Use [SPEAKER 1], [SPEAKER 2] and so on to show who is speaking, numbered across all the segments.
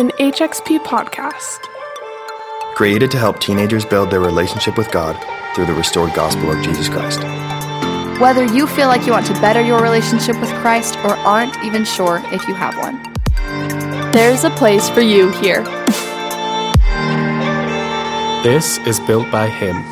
[SPEAKER 1] an HXP podcast.
[SPEAKER 2] Created to help teenagers build their relationship with God through the restored gospel of Jesus Christ.
[SPEAKER 3] Whether you feel like you want to better your relationship with Christ or aren't even sure if you have one,
[SPEAKER 1] There's a place for you here.
[SPEAKER 4] This is built by him.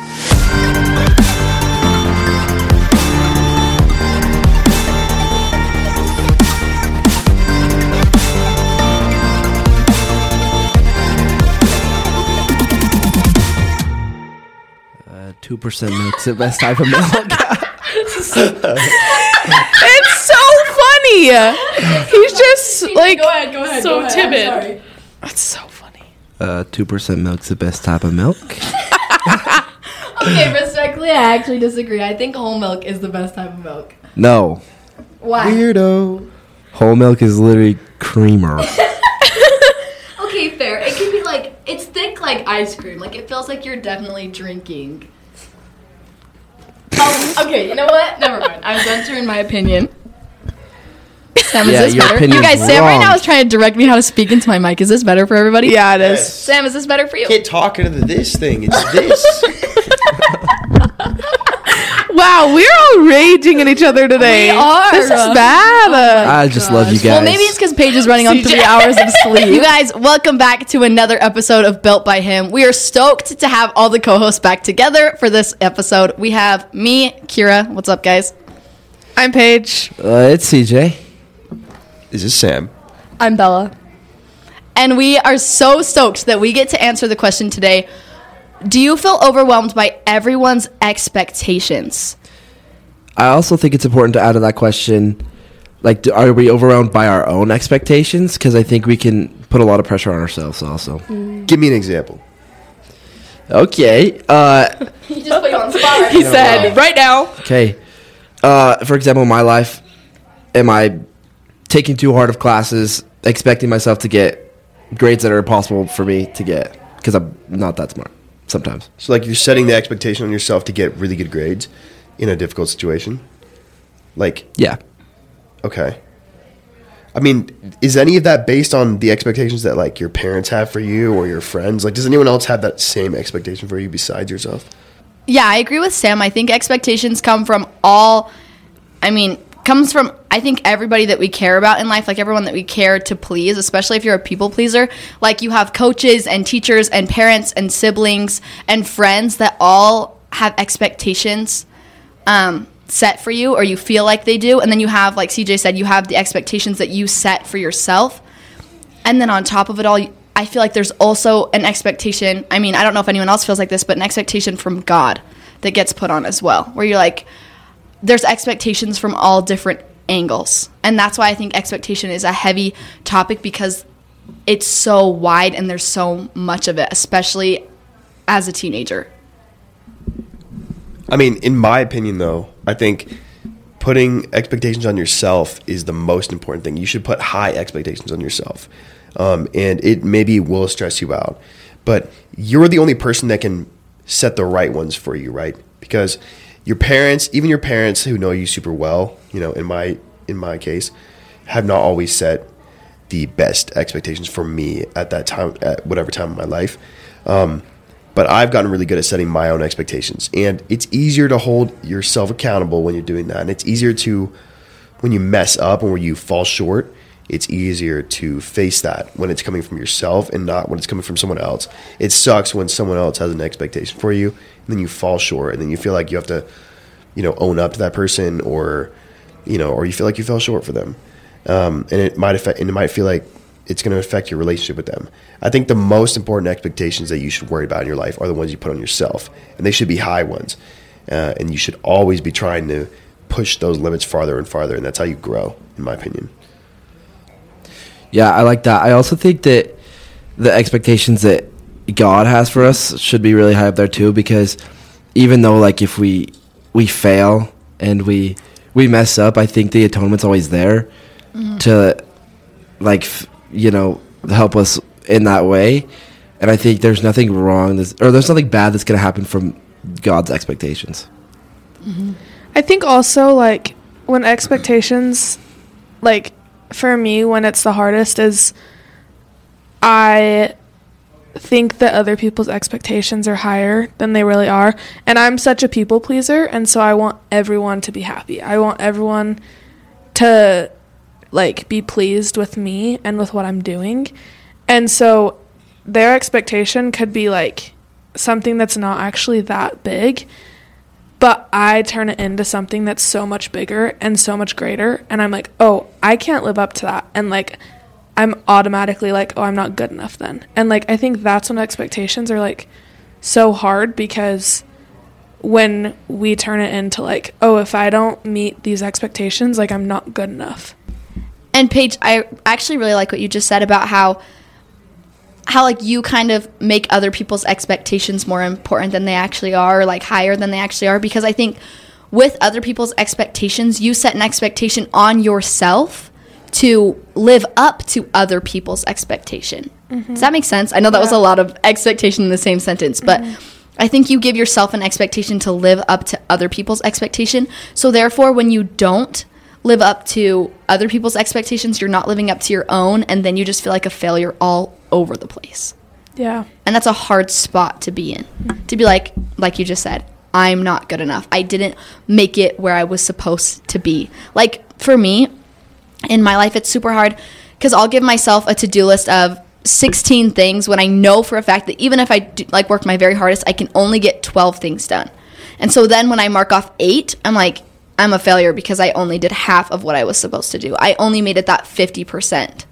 [SPEAKER 5] Two percent milk's the best type of milk.
[SPEAKER 1] It's so funny. He's just like
[SPEAKER 6] go ahead, go ahead,
[SPEAKER 1] so
[SPEAKER 6] go ahead. I'm
[SPEAKER 1] timid.
[SPEAKER 6] sorry.
[SPEAKER 1] That's so funny.
[SPEAKER 5] Uh, two percent milk's the best type of milk.
[SPEAKER 6] Okay, respectfully, I actually disagree. I think whole milk is the best type of milk.
[SPEAKER 5] No,
[SPEAKER 6] Why?
[SPEAKER 5] weirdo. Whole milk is literally creamer.
[SPEAKER 6] Okay, fair. It can be like it's thick like ice cream. Like it feels like you're definitely drinking. Okay. You know what? Never mind. I'm censoring my opinion. Sam, is
[SPEAKER 5] Yeah,
[SPEAKER 6] this
[SPEAKER 5] your
[SPEAKER 6] better? You guys, Sam right now is trying to direct me how to speak into my mic. Is this better for everybody?
[SPEAKER 1] Yeah, it is.
[SPEAKER 6] Sam, is this better for you?
[SPEAKER 7] can't talk into this thing. It's this.
[SPEAKER 1] Wow, we're all raging at each other today.
[SPEAKER 6] We are.
[SPEAKER 1] This is bad.
[SPEAKER 5] I just love you guys.
[SPEAKER 6] Well, maybe it's because Paige is running on three hours of sleep. You guys, welcome back to another episode of Built by Him. We are stoked to have all the co-hosts back together for this episode. We have me, Kira. What's up, guys?
[SPEAKER 1] I'm Paige.
[SPEAKER 5] uh, it's CJ.
[SPEAKER 7] This Is this Sam?
[SPEAKER 1] I'm Bella.
[SPEAKER 6] And we are so stoked that we get to answer the question today. Do you feel overwhelmed by everyone's expectations?
[SPEAKER 5] I also think it's important to add to that question, like, do, are we overwhelmed by our own expectations? Because I think we can put a lot of pressure on ourselves. Also,
[SPEAKER 7] Give me an example.
[SPEAKER 5] okay. Uh,
[SPEAKER 6] He just put you on spot.
[SPEAKER 1] He said, right now.
[SPEAKER 5] Okay. Uh, for example, in my life, am I taking too hard of classes, expecting myself to get grades that are impossible for me to get because I'm not that smart sometimes.
[SPEAKER 7] So, like, you're setting the expectation on yourself to get really good grades in a difficult situation. Like,
[SPEAKER 5] Yeah.
[SPEAKER 7] okay. I mean, is any of that based on the expectations that like your parents have for you or your friends? Like, does anyone else have that same expectation for you besides yourself?
[SPEAKER 6] Yeah, I agree with Sam. I think expectations come from all, I mean, comes from, I think, everybody that we care about in life, like everyone that we care to please, especially if you're a people pleaser. Like you have coaches and teachers and parents and siblings and friends that all have expectations um, set for you, or you feel like they do. And then you have, like CJ said, you have the expectations that you set for yourself. And then on top of it all, I feel like there's also an expectation. I mean, I don't know if anyone else feels like this, but an expectation from God that gets put on as well, where you're like, there's expectations from all different angles. And that's why I think expectation is a heavy topic because it's so wide and there's so much of it, especially as a teenager.
[SPEAKER 7] I mean, in my opinion, though, I think putting expectations on yourself is the most important thing. You should put high expectations on yourself. Um, and it maybe will stress you out. But you're the only person that can set the right ones for you, right? Because your parents, even your parents who know you super well, you know, in my in my case, have not always set the best expectations for me at that time, at whatever time in my life. Um, but I've gotten really good at setting my own expectations, and it's easier to hold yourself accountable when you're doing that, and it's easier to when you mess up and when you fall short. It's easier to face that when it's coming from yourself and not when it's coming from someone else. It sucks when someone else has an expectation for you, and then you fall short, and then you feel like you have to, you know, own up to that person, or you know, or you feel like you fell short for them, um, and it might affect, and it might feel like it's going to affect your relationship with them. I think the most important expectations that you should worry about in your life are the ones you put on yourself, and they should be high ones. Uh, and you should always be trying to push those limits farther and farther, and that's how you grow, in my opinion.
[SPEAKER 5] Yeah, I like that. I also think that the expectations that God has for us should be really high up there too because even though like if we we fail and we we mess up, I think the atonement's always there mm-hmm. to like f- you know help us in that way. And I think there's nothing wrong this, or there's nothing bad that's going to happen from God's expectations. Mm-hmm.
[SPEAKER 1] I think also like when expectations like for me when it's the hardest is I think that other people's expectations are higher than they really are. And I'm such a people pleaser. And so I want everyone to be happy. I want everyone to like be pleased with me and with what I'm doing. And so their expectation could be like something that's not actually that big, but I turn it into something that's so much bigger and so much greater. And I'm like, oh, I can't live up to that. And like, I'm automatically like, oh, I'm not good enough then. And like, I think that's when expectations are like so hard because when we turn it into like, oh, if I don't meet these expectations, like, I'm not good enough.
[SPEAKER 6] And Paige, I actually really like what you just said about how how like you kind of make other people's expectations more important than they actually are, or like higher than they actually are because I think with other people's expectations, you set an expectation on yourself to live up to other people's expectation. Mm-hmm. Does that make sense? I know that was a lot of expectation in the same sentence, but mm-hmm. I think you give yourself an expectation to live up to other people's expectation. So therefore when you don't live up to other people's expectations, you're not living up to your own and then you just feel like a failure all over the place.
[SPEAKER 1] Yeah.
[SPEAKER 6] And that's a hard spot to be in. To be like like you just said, I'm not good enough. I didn't make it where I was supposed to be. Like for me, in my life it's super hard cuz I'll give myself a to-do list of 16 things when I know for a fact that even if I do, like work my very hardest, I can only get 12 things done. And so then when I mark off 8, I'm like I'm a failure because I only did half of what I was supposed to do. I only made it that 50%.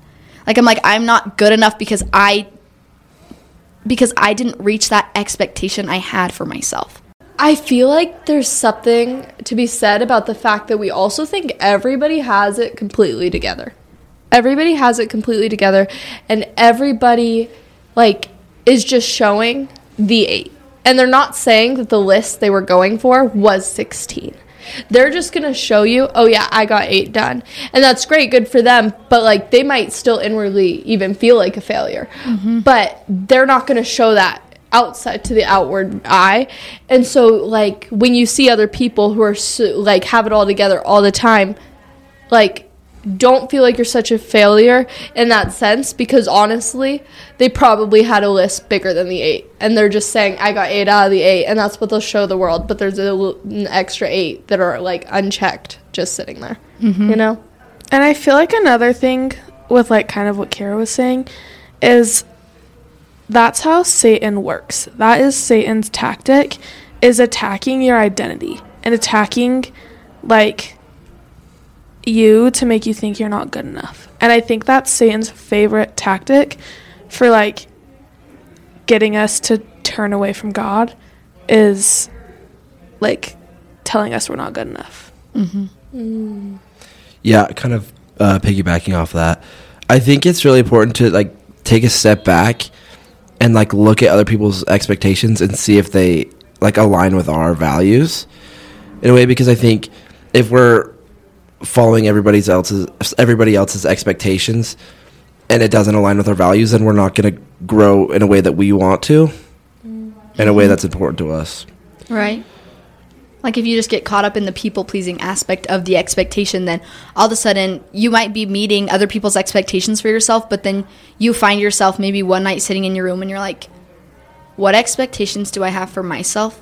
[SPEAKER 6] Like I'm like I'm not good enough because I because I didn't reach that expectation I had for myself.
[SPEAKER 8] I feel like there's something to be said about the fact that we also think everybody has it completely together. Everybody has it completely together and everybody like is just showing the 8. And they're not saying that the list they were going for was 16. They're just going to show you, "Oh yeah, I got 8 done." And that's great, good for them, but like they might still inwardly even feel like a failure. Mm-hmm. But they're not going to show that outside to the outward eye and so like when you see other people who are so, like have it all together all the time like don't feel like you're such a failure in that sense because honestly they probably had a list bigger than the eight and they're just saying i got eight out of the eight and that's what they'll show the world but there's a, l- an extra eight that are like unchecked just sitting there mm-hmm. you know
[SPEAKER 1] And I feel like another thing with like kind of what Kara was saying is that's how Satan works. That is Satan's tactic is attacking your identity and attacking like you to make you think you're not good enough. And I think that's Satan's favorite tactic for like getting us to turn away from God is like telling us we're not good enough.
[SPEAKER 5] Yeah, kind of uh, piggybacking off that. I think it's really important to like take a step back and like look at other people's expectations and see if they like align with our values in a way because I think if we're following everybody's else's everybody else's expectations and it doesn't align with our values then we're not going to grow in a way that we want to in a way that's important to us.
[SPEAKER 6] Right. Like if you just get caught up in the people pleasing aspect of the expectation, then all of a sudden you might be meeting other people's expectations for yourself, but then you find yourself maybe one night sitting in your room and you're like, what expectations do I have for myself?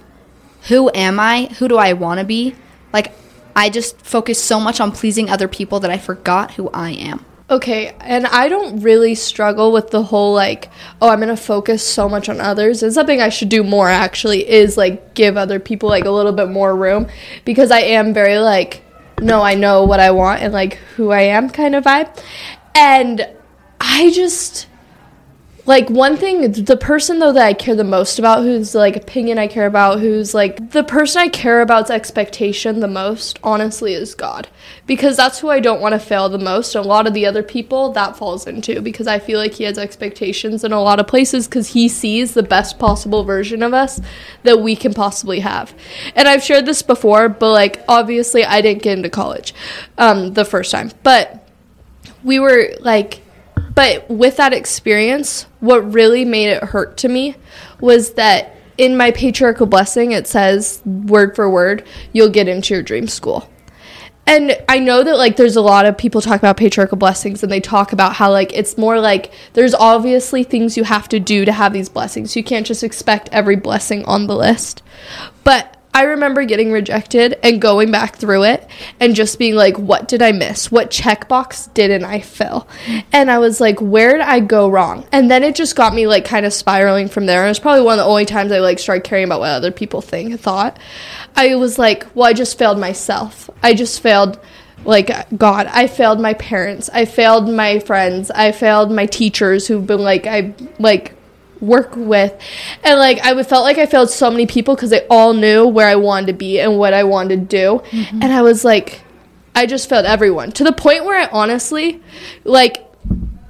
[SPEAKER 6] Who am I? Who do I want to be? Like, I just focus so much on pleasing other people that I forgot who I am.
[SPEAKER 8] Okay, and I don't really struggle with the whole like, oh, I'm gonna focus so much on others. And something I should do more actually is like give other people like a little bit more room because I am very like, no, I know what I want and like who I am kind of vibe. And I just like one thing the person though that i care the most about whose like opinion i care about who's like the person i care about's expectation the most honestly is god. Because that's who i don't want to fail the most a lot of the other people that falls into because i feel like he has expectations in a lot of places because he sees the best possible version of us that we can possibly have. And i've shared this before but like obviously i didn't get into college um, the first time. But we were like but with that experience, what really made it hurt to me was that in my patriarchal blessing, it says word for word, you'll get into your dream school. and I know that like there's a lot of people talk about patriarchal blessings and they talk about how like it's more like there's obviously things you have to do to have these blessings. You can't just expect every blessing on the list. But I remember getting rejected and going back through it and just being like, what did I miss? What checkbox didn't I fill? And I was like, where did I go wrong? And then it just got me like kind of spiraling from there. And it's probably one of the only times I like started caring about what other people think and thought. I was like, well, I just failed myself. I just failed like God. I failed my parents. I failed my friends. I failed my teachers who've been like I like work with. And like i felt like i failed so many people because they all knew where i wanted to be and what i wanted to do.
[SPEAKER 6] Mm-hmm.
[SPEAKER 8] and i was like i just failed everyone to the point where i honestly like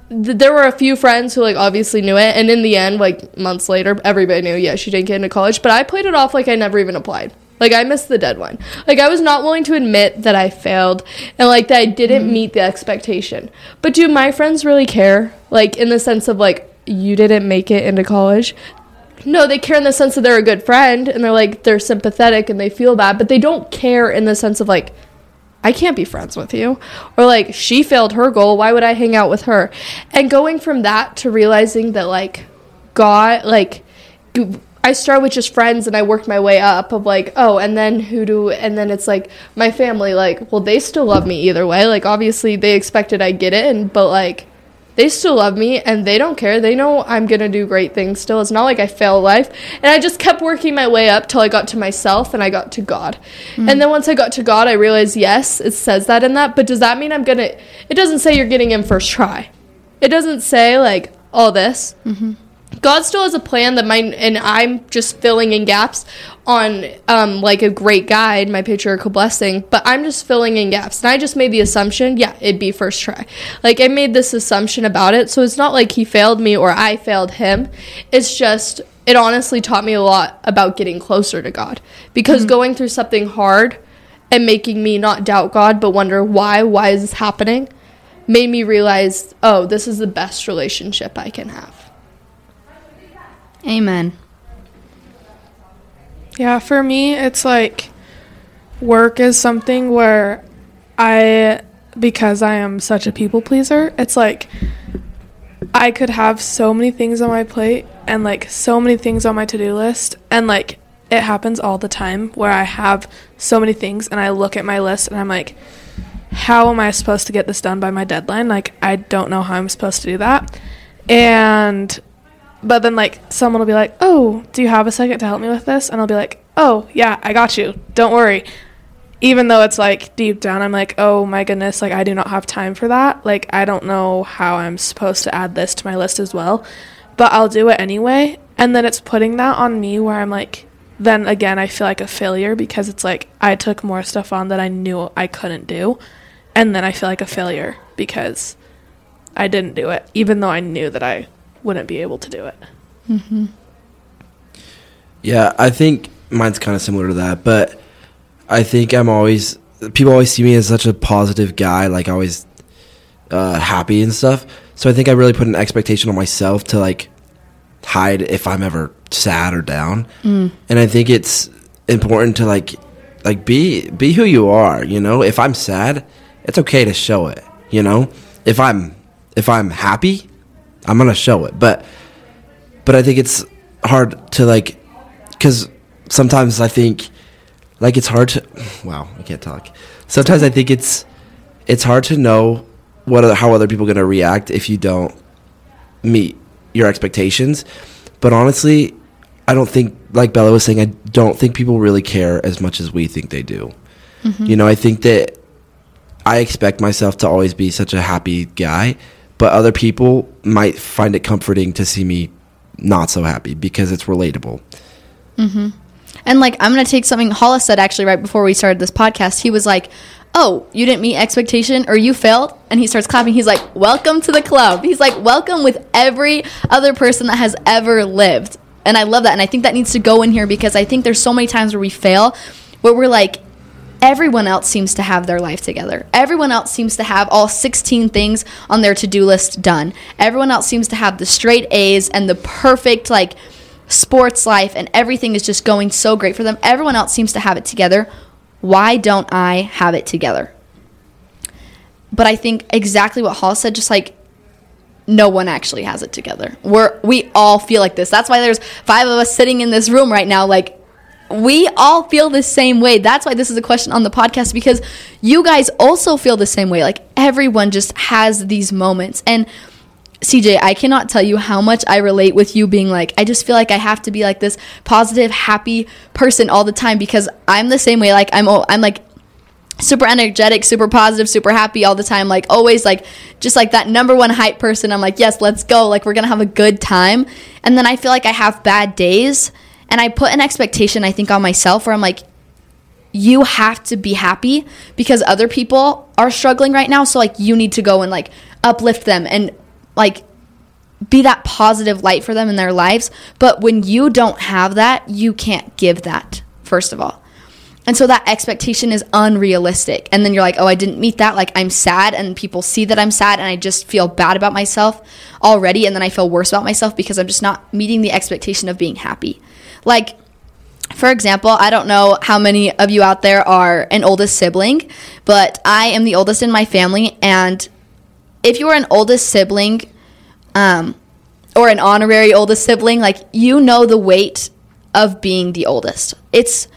[SPEAKER 8] th- there were a few friends who like obviously knew it. And in the end like months later everybody knew yeah she didn't get into college. But i played it off like i never even applied. Like i missed the deadline. Like i was not willing to admit that i failed and like that i didn't meet the expectation. But do my friends really care? Like in the sense of like you didn't make it into college no, they care in the sense that they're a good friend and they're like they're sympathetic and they feel bad, but they don't care in the sense of like I can't be friends with you or like she failed her goal, why would I hang out with her? And going from that to realizing that like God like I started with just friends and I worked my way up of like, oh, and then who do and then it's like my family like, well, they still love me either way. Like obviously they expected I get in, but like they still love me and they don't care. They know I'm going to do great things still. It's not like I fail life. And I just kept working my way up till I got to myself and I got to God. Mm. And then once I got to God, I realized, yes, it says that in that, but does that mean I'm going to It doesn't say you're getting in first try. It doesn't say like all this. Mm-hmm. God still has a plan that mine and I'm just filling in gaps on um like a great guide, my patriarchal blessing, but I'm just filling in gaps. And I just made the assumption, yeah, it'd be first try. Like I made this assumption about it, so it's not like he failed me or I failed him. It's just it honestly taught me a lot about getting closer to God. Because going through something hard and making me not doubt God but wonder why, why is this happening? Made me realize, oh, this is the best relationship I can have.
[SPEAKER 6] Amen.
[SPEAKER 1] Yeah, for me, it's like work is something where I, because I am such a people pleaser, it's like I could have so many things on my plate and like so many things on my to do list. And like it happens all the time where I have so many things and I look at my list and I'm like, how am I supposed to get this done by my deadline? Like, I don't know how I'm supposed to do that. And but then like someone will be like, "Oh, do you have a second to help me with this?" And I'll be like, "Oh, yeah, I got you. Don't worry." Even though it's like deep down I'm like, "Oh my goodness, like I do not have time for that. Like I don't know how I'm supposed to add this to my list as well." But I'll do it anyway. And then it's putting that on me where I'm like then again I feel like a failure because it's like I took more stuff on that I knew I couldn't do. And then I feel like a failure because I didn't do it even though I knew that I wouldn't be able to do it.
[SPEAKER 5] Yeah, I think mine's kind of similar to that, but I think I'm always people always see me as such a positive guy, like always uh, happy and stuff. So I think I really put an expectation on myself to like hide if I'm ever sad or down, and I think it's important to like like be be who you are. You know, if I'm sad, it's okay to show it. You know, if I'm if I'm happy, I'm gonna show it. But but I think it's hard to like because sometimes I think like it's hard to wow I can't talk. Sometimes I think it's it's hard to know what other, how other people are gonna react if you don't meet your expectations. But honestly, I don't think like Bella was saying. I don't think people really care as much as we think they do. Mm-hmm. You know, I think that I expect myself to always be such a happy guy, but other people might find it comforting to see me not so happy because it's relatable. Mm-hmm.
[SPEAKER 6] And like, I'm gonna take something Hollis said actually right before we started this podcast. He was like, "Oh, you didn't meet expectation, or you failed," and he starts clapping. He's like, "Welcome to the club." He's like, "Welcome with every other person that has ever lived," and I love that. And I think that needs to go in here because I think there's so many times where we fail, where we're like. Everyone else seems to have their life together. Everyone else seems to have all 16 things on their to do list done. Everyone else seems to have the straight A's and the perfect, like, sports life and everything is just going so great for them. Everyone else seems to have it together. Why don't I have it together? but I think exactly what Hall said, just like no one actually has it together. We're we all feel like this. That's why there's five of us sitting in this room right now. Like we all feel the same way. That's why this is a question on the podcast because you guys also feel the same way. Like everyone just has these moments. And CJ, I cannot tell you how much I relate with you being like, I just feel like I have to be like this positive, happy person all the time because I'm the same way. Like I'm, I'm like super energetic, super positive, super happy all the time. Like always, like just like that number one hype person. I'm like, yes, let's go. Like we're gonna have a good time. And then I feel like I have bad days, and I put an expectation I think on myself where I'm like, you have to be happy because other people are struggling right now. So like you need to go and like uplift them and like be that positive light for them in their lives. But when you don't have that, you can't give that, first of all. And so that expectation is unrealistic. And then you're like, oh, I didn't meet that. Like, I'm sad, and people see that I'm sad, and I just feel bad about myself already. And then I feel worse about myself because I'm just not meeting the expectation of being happy. Like, for example, I don't know how many of you out there are an oldest sibling, but I am the oldest in my family. And if you're an oldest sibling, um, or an honorary oldest sibling, like, you know the weight of being the oldest. It's,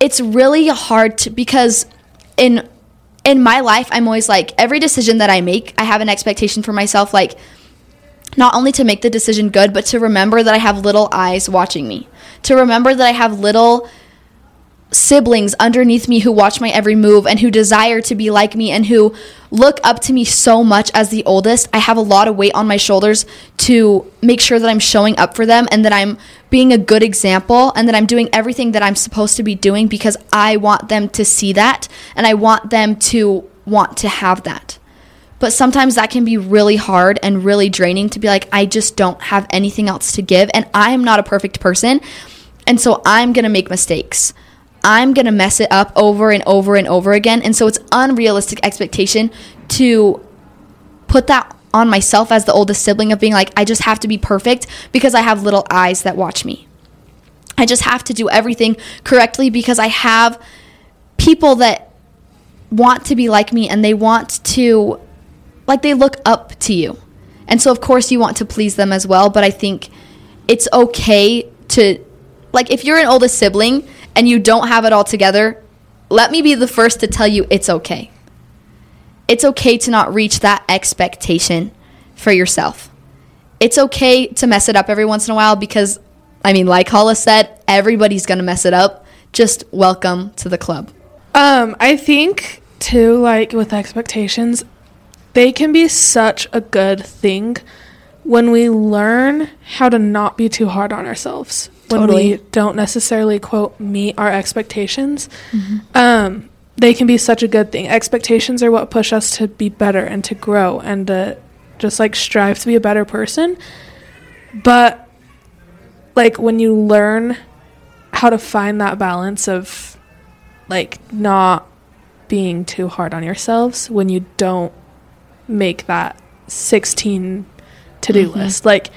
[SPEAKER 6] it's really hard to because in in my life I'm always like every decision that I make I have an expectation for myself like not only to make the decision good but to remember that I have little eyes watching me to remember that I have little siblings underneath me who watch my every move and who desire to be like me and who look up to me so much as the oldest. I have a lot of weight on my shoulders to make sure that I'm showing up for them and that I'm being a good example and that I'm doing everything that I'm supposed to be doing because I want them to see that and I want them to want to have that. But sometimes that can be really hard and really draining to be like, I just don't have anything else to give. And I am not a perfect person. And so I'm going to make mistakes. I'm going to mess it up over and over and over again. And so it's unrealistic expectation to put that on myself as the oldest sibling of being like, I just have to be perfect because I have little eyes that watch me. I just have to do everything correctly because I have people that want to be like me and they want to, like, they look up to you. And so, of course, you want to please them as well. But I think it's okay to, like, if you're an oldest sibling and you don't have it all together, let me be the first to tell you it's okay. It's okay to not reach that expectation for yourself. It's okay to mess it up every once in a while because, I mean, like Hollis said, everybody's going to mess it up. Just welcome to the club.
[SPEAKER 1] Um, I think too, like with expectations, they can be such a good thing when we learn how to not be too hard on ourselves. When
[SPEAKER 6] Totally.
[SPEAKER 1] we don't necessarily quote meet our expectations, um, they can be such a good thing. Expectations are what push us to be better and to grow and to just like strive to be a better person. But like when you learn how to find that balance of like not being too hard on yourselves when you don't make that 16 to-do mm-hmm. list. Like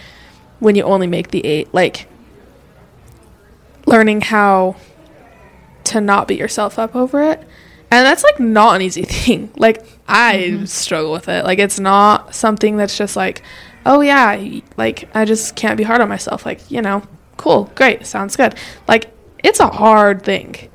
[SPEAKER 1] when you only make the 8 like learning how to not beat yourself up over it. And that's like not an easy thing. Like i mm-hmm. struggle with it. Like it's not something that's just like oh yeah like i just can't be hard on myself. Like you know cool great sounds good. Like it's a hard thing.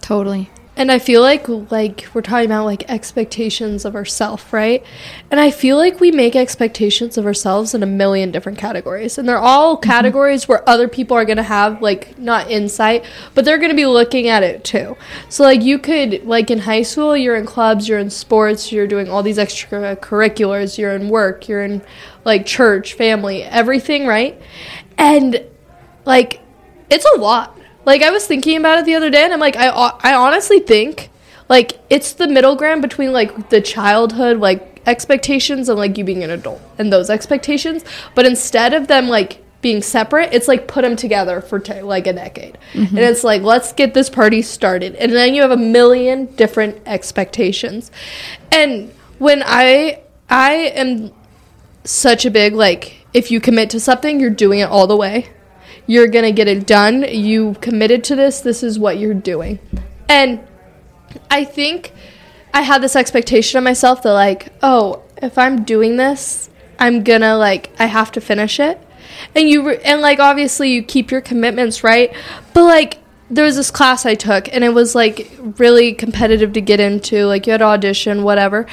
[SPEAKER 6] Totally.
[SPEAKER 8] And I feel like like we're talking about like expectations of ourselves, right? And I feel like we make expectations of ourselves in a million different categories. And they're all mm-hmm. categories where other people are going to have like not insight, but they're going to be looking at it too. So like you could like in high school, you're in clubs, you're in sports, you're doing all these extracurriculars, you're in work, you're in like church, family, everything, right? And like it's a lot. Like I was thinking about it the other day, and I'm like, I I honestly think like it's the middle ground between like the childhood like expectations and like you being an adult and those expectations, but instead of them like being separate, it's like put them together for t- like a decade, mm-hmm. and it's like let's get this party started, and then you have a million different expectations, and when I I am such a big like if you commit to something, you're doing it all the way you're gonna get it done. You committed to this. This is what you're doing. And I think I had this expectation of myself that like, oh, if I'm doing this, I'm gonna like I have to finish it. And you re- and like obviously you keep your commitments, right? But like there was this class I took and it was like really competitive to get into, like you had to audition, whatever.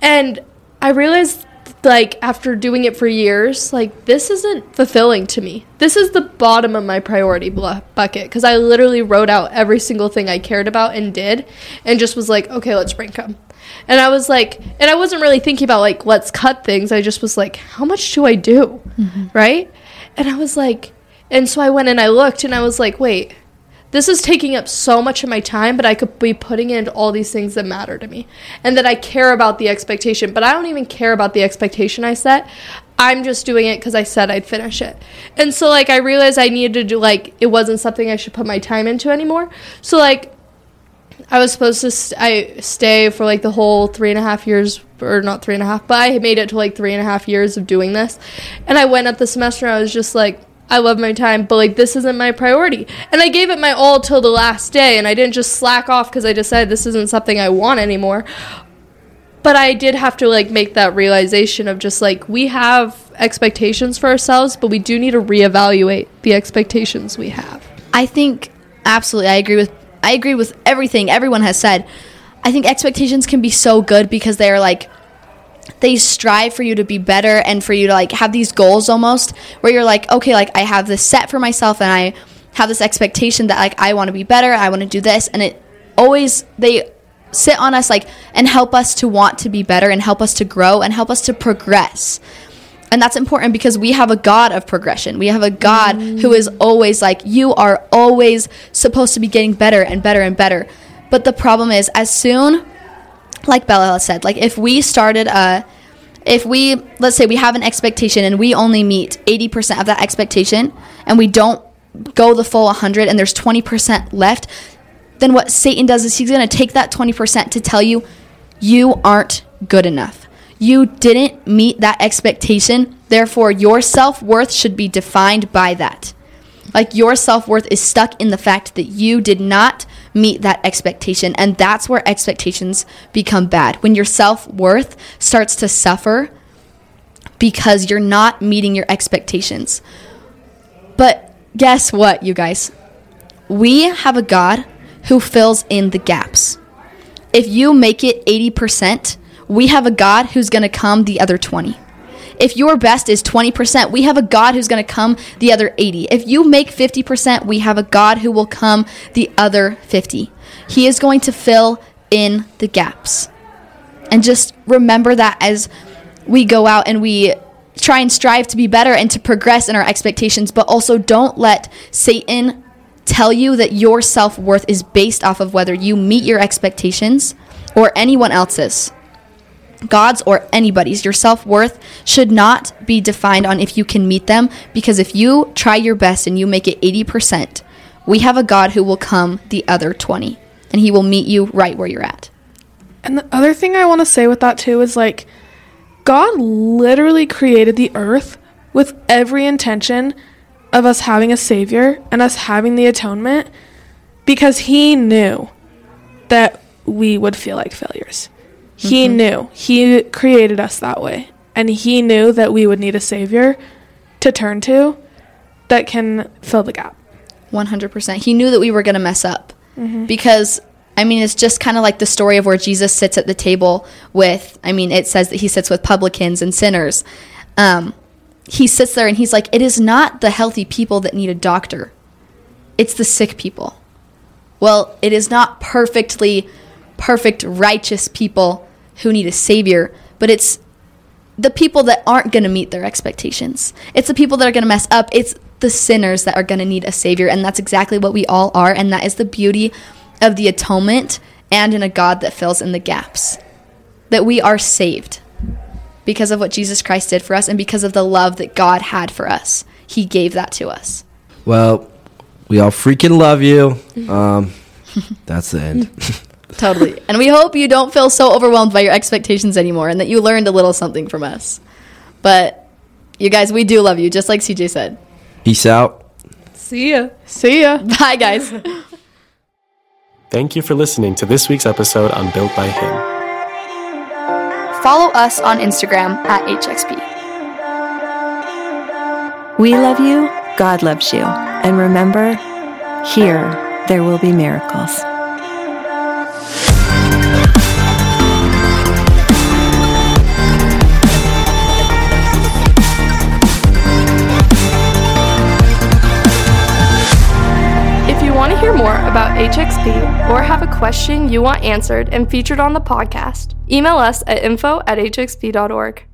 [SPEAKER 8] And I realized like after doing it for years, like this isn't fulfilling to me. This is the bottom of my priority blu- bucket because I literally wrote out every single thing I cared about and did, and just was like, okay, let's rank them. And I was like, and I wasn't really thinking about like let's cut things. I just was like, how much do I do, mm-hmm. right? And I was like, and so I went and I looked and I was like, wait, this is taking up so much of my time, but I could be putting into all these things that matter to me and that I care about the expectation. But I don't even care about the expectation I set. I'm just doing it because I said I'd finish it. And so, like, I realized I needed to do, like, it wasn't something I should put my time into anymore. So, like, I was supposed to st- I stay for like the whole three and a half years, or not three and a half, but I made it to like three and a half years of doing this. And I went at the semester, I was just like, I love my time, but like this isn't my priority. And I gave it my all till the last day, and I didn't just slack off because I decided this isn't something I want anymore. But I did have to like make that realization of just like we have expectations for ourselves, but we do need to reevaluate the expectations we have.
[SPEAKER 6] I think absolutely I agree with I agree with everything everyone has said. I think expectations can be so good because they are like they strive for you to be better and for you to like have these goals almost where you're like okay like I have this set for myself and I have this expectation that like I want to be better, I want to do this and it always they sit on us like and help us to want to be better and help us to grow and help us to progress. And that's important because we have a God of progression. We have a God mm. who is always like, you are always supposed to be getting better and better and better. But the problem is, as soon, like Bella said, like if we started a, if we, let's say we have an expectation and we only meet 80% of that expectation and we don't go the full 100 and there's 20% left, then what Satan does is he's going to take that 20% to tell you, you aren't good enough. You didn't meet that expectation. Therefore, your self worth should be defined by that. Like your self worth is stuck in the fact that you did not meet that expectation. And that's where expectations become bad. When your self worth starts to suffer because you're not meeting your expectations. But guess what, you guys? We have a God who fills in the gaps. If you make it 80%, we have a God who's going to come the other 20. If your best is 20%, we have a God who's going to come the other 80. If you make 50%, we have a God who will come the other 50. He is going to fill in the gaps. And just remember that as we go out and we try and strive to be better and to progress in our expectations, but also don't let Satan tell you that your self worth is based off of whether you meet your expectations or anyone else's. God's or anybody's. Your self worth should not be defined on if you can meet them, because if you try your best and you make it 80%, we have a God who will come the other 20 and he will meet you right where you're at.
[SPEAKER 1] And the other thing I want to say with that too is like, God literally created the earth with every intention of us having a savior and us having the atonement because he knew that we would feel like failures. He knew. He created us that way. And he knew that we would need a savior to turn to that can fill the gap.
[SPEAKER 6] 100%. He knew that we were going to mess up because I mean it's just kind of like the story of where Jesus sits at the table with I mean it says that he sits with publicans and sinners. Um he sits there and he's like it is not the healthy people that need a doctor. It's the sick people. Well, it is not perfectly perfect righteous people who need a savior, but it's the people that aren't going to meet their expectations. It's the people that are going to mess up. It's the sinners that are going to need a savior. And that's exactly what we all are. And that is the beauty of the atonement and in a God that fills in the gaps. That we are saved because of what Jesus Christ did for us and because of the love that God had for us. He gave that to us.
[SPEAKER 5] Well, we all freaking love you. Um, that's the end.
[SPEAKER 6] Totally. and we hope you don't feel so overwhelmed by your expectations anymore and that you learned a little something from us. But you guys, we do love you, just like CJ said.
[SPEAKER 5] Peace out.
[SPEAKER 8] See ya.
[SPEAKER 1] See ya.
[SPEAKER 6] Bye, guys.
[SPEAKER 4] Thank you for listening to this week's episode on Built by Him.
[SPEAKER 3] follow us on Instagram at HXP.
[SPEAKER 9] We love you, God loves you. And remember, here there will be miracles.
[SPEAKER 8] About HXP or have a question you want answered and featured on the podcast, email us at info at hxp.org.